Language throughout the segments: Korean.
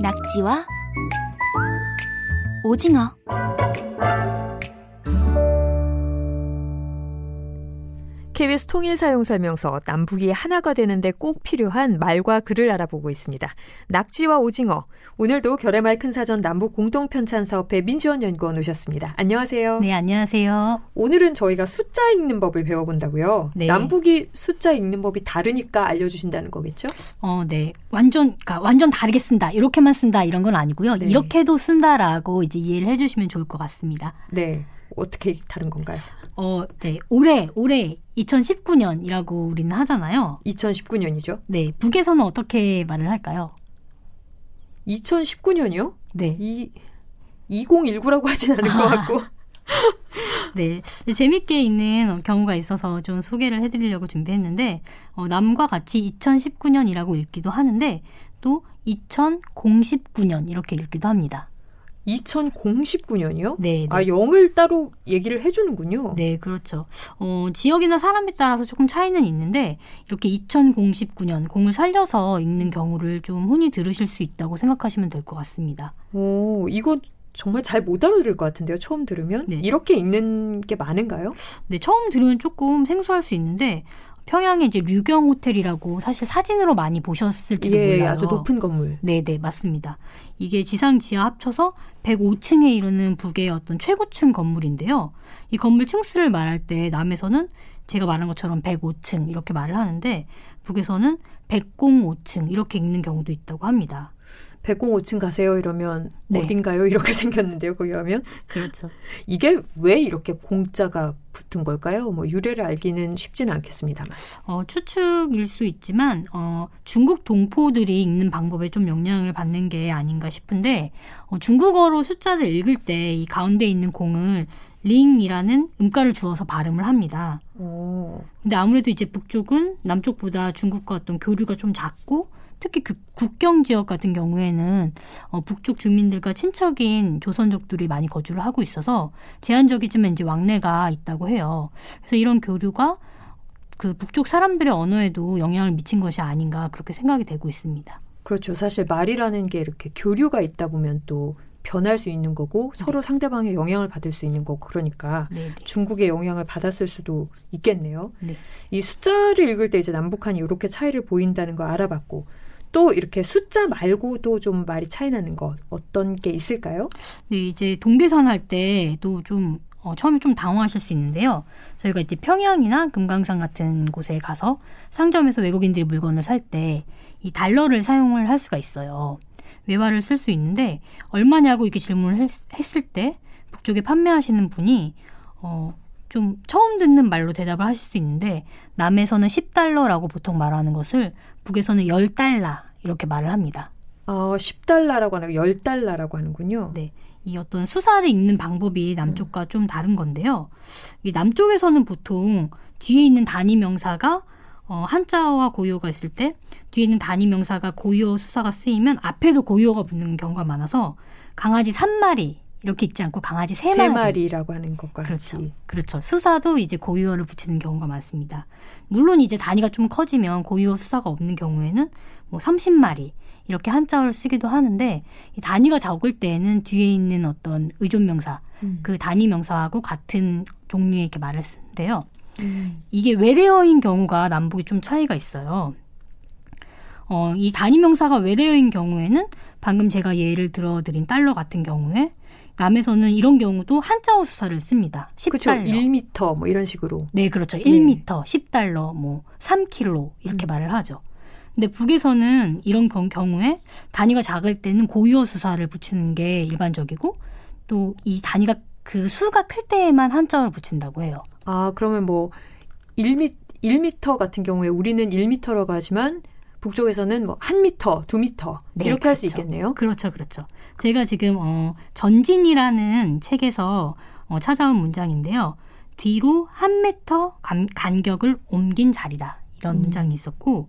낙지와 오징어 KBS 통일사용설명서 남북이 하나가 되는데 꼭 필요한 말과 글을 알아보고 있습니다. 낙지와 오징어. 오늘도 결의말 큰 사전 남북 공동 편찬 사업회 민지원 연구원 오셨습니다. 안녕하세요. 네, 안녕하세요. 오늘은 저희가 숫자 읽는 법을 배워본다고요. 네. 남북이 숫자 읽는 법이 다르니까 알려주신다는 거겠죠? 어, 네. 완전, 그러니까 완전 다르게 쓴다. 이렇게만 쓴다. 이런 건 아니고요. 네. 이렇게도 쓴다라고 이제 이해를 해주시면 좋을 것 같습니다. 네. 어떻게 다른 건가요? 어, 네. 올해, 올해 2019년이라고 우리는 하잖아요. 2019년이죠. 네. 북에서는 어떻게 말을 할까요? 2019년이요? 네. 이 2019라고 하진 않을 것 같고. 네. 재밌게 읽는 경우가 있어서 좀 소개를 해드리려고 준비했는데, 어, 남과 같이 2019년이라고 읽기도 하는데, 또 2009년 이렇게 읽기도 합니다. 2019년이요? 네. 네. 아, 영을 따로 얘기를 해주는군요. 네, 그렇죠. 어, 지역이나 사람에 따라서 조금 차이는 있는데 이렇게 2019년 공을 살려서 읽는 경우를 좀 흔히 들으실 수 있다고 생각하시면 될 것 같습니다. 오, 이거 정말 잘 못 알아들을 것 같은데요. 처음 들으면 네. 이렇게 읽는 게 많은가요? 네, 처음 들으면 조금 생소할 수 있는데 평양에 이제 류경 호텔이라고 사실 사진으로 많이 보셨을지도 예, 몰라요. 아주 높은 건물. 네, 네, 맞습니다. 이게 지상 지하 합쳐서 105층에 이르는 북의 어떤 최고층 건물인데요. 이 건물 층수를 말할 때 남에서는 제가 말한 것처럼 105층 이렇게 말을 하는데 북에서는 105층 이렇게 읽는 경우도 있다고 합니다. 105층 가세요 이러면 네. 어딘가요? 이렇게 생겼는데요. 거기 가면 그렇죠. 이게 왜 이렇게 공자가 붙은 걸까요? 뭐 유래를 알기는 쉽지는 않겠습니다만. 어, 추측일 수 있지만 어, 중국 동포들이 읽는 방법에 좀 영향을 받는 게 아닌가 싶은데 어, 중국어로 숫자를 읽을 때 이 가운데 있는 공을 링이라는 음가를 주어서 발음을 합니다. 오. 근데 아무래도 이제 북쪽은 남쪽보다 중국과 어떤 교류가 좀 작고 특히 그 국경 지역 같은 경우에는 어, 북쪽 주민들과 친척인 조선족들이 많이 거주를 하고 있어서 제한적이지만 이제 왕래가 있다고 해요. 그래서 이런 교류가 그 북쪽 사람들의 언어에도 영향을 미친 것이 아닌가 그렇게 생각이 되고 있습니다. 그렇죠. 사실 말이라는 게 이렇게 교류가 있다 보면 또 변할 수 있는 거고 서로 상대방의 영향을 받을 수 있는 거고 그러니까 네, 중국의 영향을 받았을 수도 있겠네요. 네. 이 숫자를 읽을 때 이제 남북한이 이렇게 차이를 보인다는 거 알아봤고 또 이렇게 숫자 말고도 좀 말이 차이 나는 것 어떤 게 있을까요? 네, 이제 동계산 할 때도 좀 어, 처음에 좀 당황하실 수 있는데요. 저희가 이제 평양이나 금강산 같은 곳에 가서 상점에서 외국인들이 물건을 살 때 이 달러를 사용을 할 수가 있어요. 외화를 쓸 수 있는데 얼마냐고 이렇게 질문을 했, 했을 때 북쪽에 판매하시는 분이 어, 좀 처음 듣는 말로 대답을 하실 수 있는데 남에서는 10달러라고 보통 말하는 것을 북에서는 10달러 이렇게 말을 합니다. 어, 10달러라고 하는 거 10달러라고 하는군요. 네. 이 어떤 수사를 읽는 방법이 남쪽과 좀 다른 건데요. 이 남쪽에서는 보통 뒤에 있는 단위 명사가 어, 한자어와 고유어가 있을 때 뒤에 있는 단위 명사가 고유어 수사가 쓰이면 앞에도 고유어가 붙는 경우가 많아서 강아지 3마리 이렇게 읽지 않고 강아지 3마리. 세 마리 라고 하는 것과 그렇죠. 같이. 그렇죠. 수사도 이제 고유어를 붙이는 경우가 많습니다. 물론 이제 단위가 좀 커지면 고유어 수사가 없는 경우에는 뭐 30마리 이렇게 한자어를 쓰기도 하는데 이 단위가 적을 때에는 뒤에 있는 어떤 의존 명사 음. 그 단위 명사하고 같은 종류의 이렇게 말을 쓰는데요. 음. 이게 외래어인 경우가 남북이 좀 차이가 있어요. 어, 이 단위 명사가 외래어인 경우에는 방금 제가 예를 들어드린 달러 같은 경우에 남에서는 이런 경우도 한자어 수사를 씁니다. 10달러. 그렇죠. 1미터 뭐 이런 식으로. 네, 그렇죠. 네. 1m, 10달러, 뭐 3kg 이렇게 음. 말을 하죠. 근데 북에서는 이런 경- 경우에 단위가 작을 때는 고유어 수사를 붙이는 게 일반적이고 또 이 단위가 그 수가 클 때에만 한자어를 붙인다고 해요. 아, 그러면 뭐 1미 1미터 같은 경우에 우리는 1미터라고 하지만 북쪽에서는 뭐 1미터, 2미터 네, 이렇게 할수 그렇죠. 있겠네요. 그렇죠, 그렇죠. 제가 지금 어, 전진이라는 책에서 어, 찾아온 문장인데요. 뒤로 한 미터 간, 간격을 옮긴 자리다 이런 음. 문장이 있었고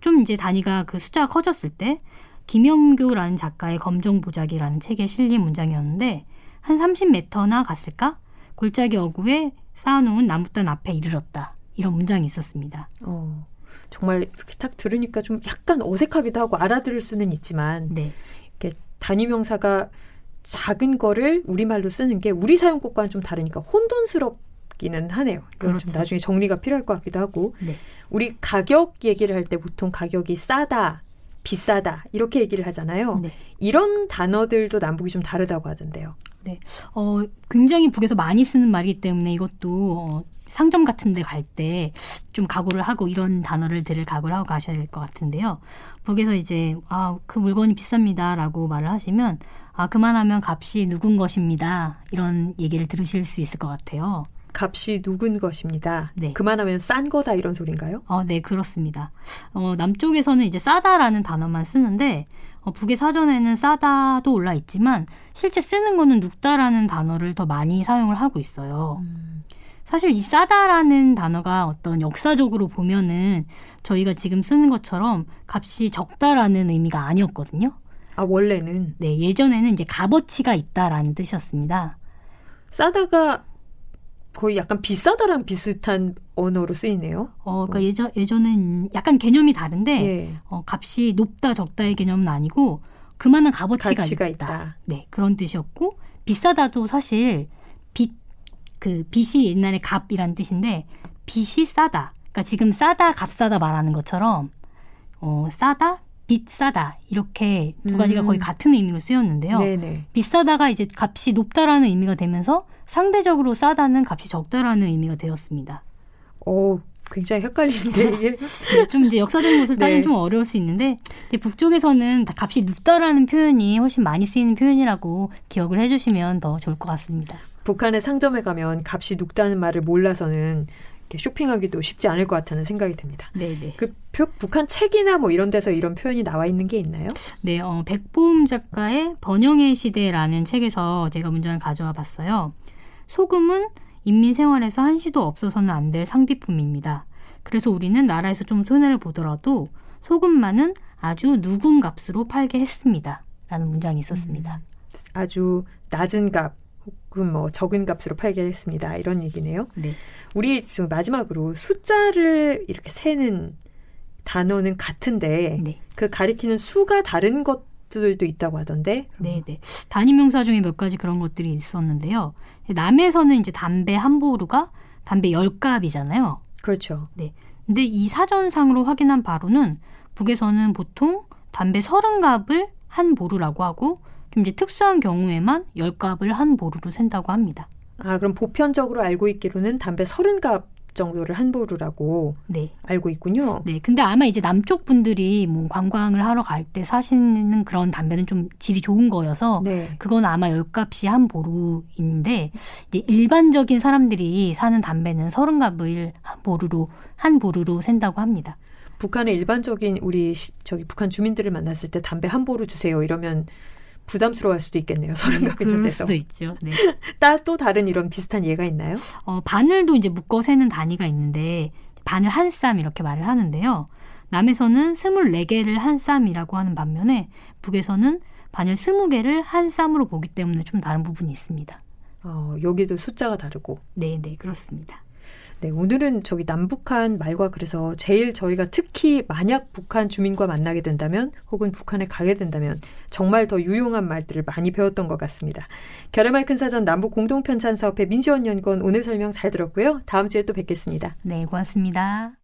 좀 이제 단위가 그 숫자가 커졌을 때 김영교라는 작가의 검정보자기라는 책에 실린 문장이었는데 한 30m나 갔을까? 골짜기 어구에 쌓아놓은 나무단 앞에 이르렀다. 이런 문장이 있었습니다. 어, 정말 이렇게 딱 들으니까 좀 약간 어색하기도 하고 알아들을 수는 있지만 네. 이렇게 단위 명사가 작은 거를 우리말로 쓰는 게 우리 사용법과는 좀 다르니까 혼돈스럽기는 하네요. 이건 그렇죠. 좀 나중에 정리가 필요할 것 같기도 하고. 네. 우리 가격 얘기를 할 때 보통 가격이 싸다, 비싸다 이렇게 얘기를 하잖아요. 네. 이런 단어들도 남북이 좀 다르다고 하던데요. 어, 굉장히 북에서 많이 쓰는 말이기 때문에 이것도 어, 상점 같은 데 갈 때 좀 각오를 하고 이런 단어를 들을 각오를 하고 가셔야 될 것 같은데요. 북에서 이제 아, 그 물건이 비쌉니다 라고 말을 하시면 아, 그만하면 값이 누군 것입니다. 이런 얘기를 들으실 수 있을 것 같아요. 값이 누군 것입니다. 네. 그만하면 싼 거다 이런 소린가요? 어, 네, 그렇습니다. 어, 남쪽에서는 이제 싸다라는 단어만 쓰는데 어, 북의 사전에는 싸다도 올라 있지만 실제 쓰는 거는 눕다라는 단어를 더 많이 사용을 하고 있어요. 음. 사실 이 싸다라는 단어가 어떤 역사적으로 보면은 저희가 지금 쓰는 것처럼 값이 적다라는 의미가 아니었거든요. 아 원래는 네, 예전에는 이제 값어치가 있다라는 뜻이었습니다. 싸다가 거의 약간 비싸다랑 비슷한 언어로 쓰이네요. 어, 그러니까 예전 예전엔 약간 개념이 다른데 예. 어, 값이 높다 적다의 개념은 아니고 그만한 값어치가 있다. 있다. 네, 그런 뜻이었고 비싸다도 사실 빚 그 빚이 옛날에 값이란 뜻인데 빚이 싸다. 그러니까 지금 싸다 값싸다 말하는 것처럼 어, 싸다 비싸다 이렇게 두 가지가 음. 거의 같은 의미로 쓰였는데요. 네네. 비싸다가 이제 값이 높다라는 의미가 되면서 상대적으로 싸다는 값이 적다라는 의미가 되었습니다. 어 굉장히 헷갈리는데 이게 네, 좀 이제 역사적인 것을 따지면 네. 좀 어려울 수 있는데 북쪽에서는 다 값이 눕다라는 표현이 훨씬 많이 쓰이는 표현이라고 기억을 해주시면 더 좋을 것 같습니다. 북한의 상점에 가면 값이 눕다는 말을 몰라서는 쇼핑하기도 쉽지 않을 것 같다는 생각이 듭니다. 네네. 그 표- 북한 책이나 뭐 이런 데서 이런 표현이 나와 있는 게 있나요? 네, 어, 백보음 작가의 번영의 시대라는 책에서 제가 문장을 가져와 봤어요. 소금은 인민 생활에서 한시도 없어서는 안 될 상비품입니다. 그래서 우리는 나라에서 좀 손해를 보더라도 소금만은 아주 누군 값으로 팔게 했습니다. 라는 문장이 있었습니다. 아주 낮은 값 혹은 뭐 적은 값으로 팔게 했습니다. 이런 얘기네요. 네. 우리 좀 마지막으로 숫자를 이렇게 세는 단어는 같은데 네. 그 가리키는 수가 다른 것 들도 있다고 하던데. 네, 네. 단위 명사 중에 몇 가지 그런 것들이 있었는데요. 남에서는 이제 담배 한 보루가 담배 열 값이잖아요. 그렇죠. 근데 이 사전상으로 확인한 바로는 북에서는 보통 담배 서른 값을 한 보루라고 하고 좀 이제 특수한 경우에만 열 값을 한 보루로 센다고 합니다. 아, 그럼 보편적으로 알고 있기로는 담배 서른 값 정도를 한 보루라고 네. 알고 있군요. 네. 근데 아마 이제 남쪽 분들이 뭐 관광을 하러 갈 때 사시는 그런 담배는 좀 질이 좋은 거여서 네. 그건 아마 열값이 한 보루인데 이제 일반적인 사람들이 사는 담배는 서른 값을 한 보루로 한 보루로 센다고 합니다. 북한의 일반적인 우리 시- 저기 북한 주민들을 만났을 때 담배 한 보루 주세요. 이러면 부담스러워할 수도 있겠네요. 서른 값이나 그럴 돼서. 수도 있죠. 네. 따또 다른 이런 비슷한 예가 있나요? 어, 바늘도 이제 묶어 세는 단위가 있는데 바늘 한 쌈 이렇게 말을 하는데요. 남에서는 24개를 한 쌈이라고 하는 반면에 북에서는 바늘 20개를 한 쌈으로 보기 때문에 좀 다른 부분이 있습니다. 어, 여기도 숫자가 다르고. 네, 네, 그렇습니다. 네, 오늘은 저기 남북한 말과 그래서 제일 저희가 특히 만약 북한 주민과 만나게 된다면 혹은 북한에 가게 된다면 정말 더 유용한 말들을 많이 배웠던 것 같습니다. 결의말 큰 사전 남북 공동 편찬 사업회 민지원 연구원 오늘 설명 잘 들었고요. 다음 주에 또 뵙겠습니다. 네, 고맙습니다.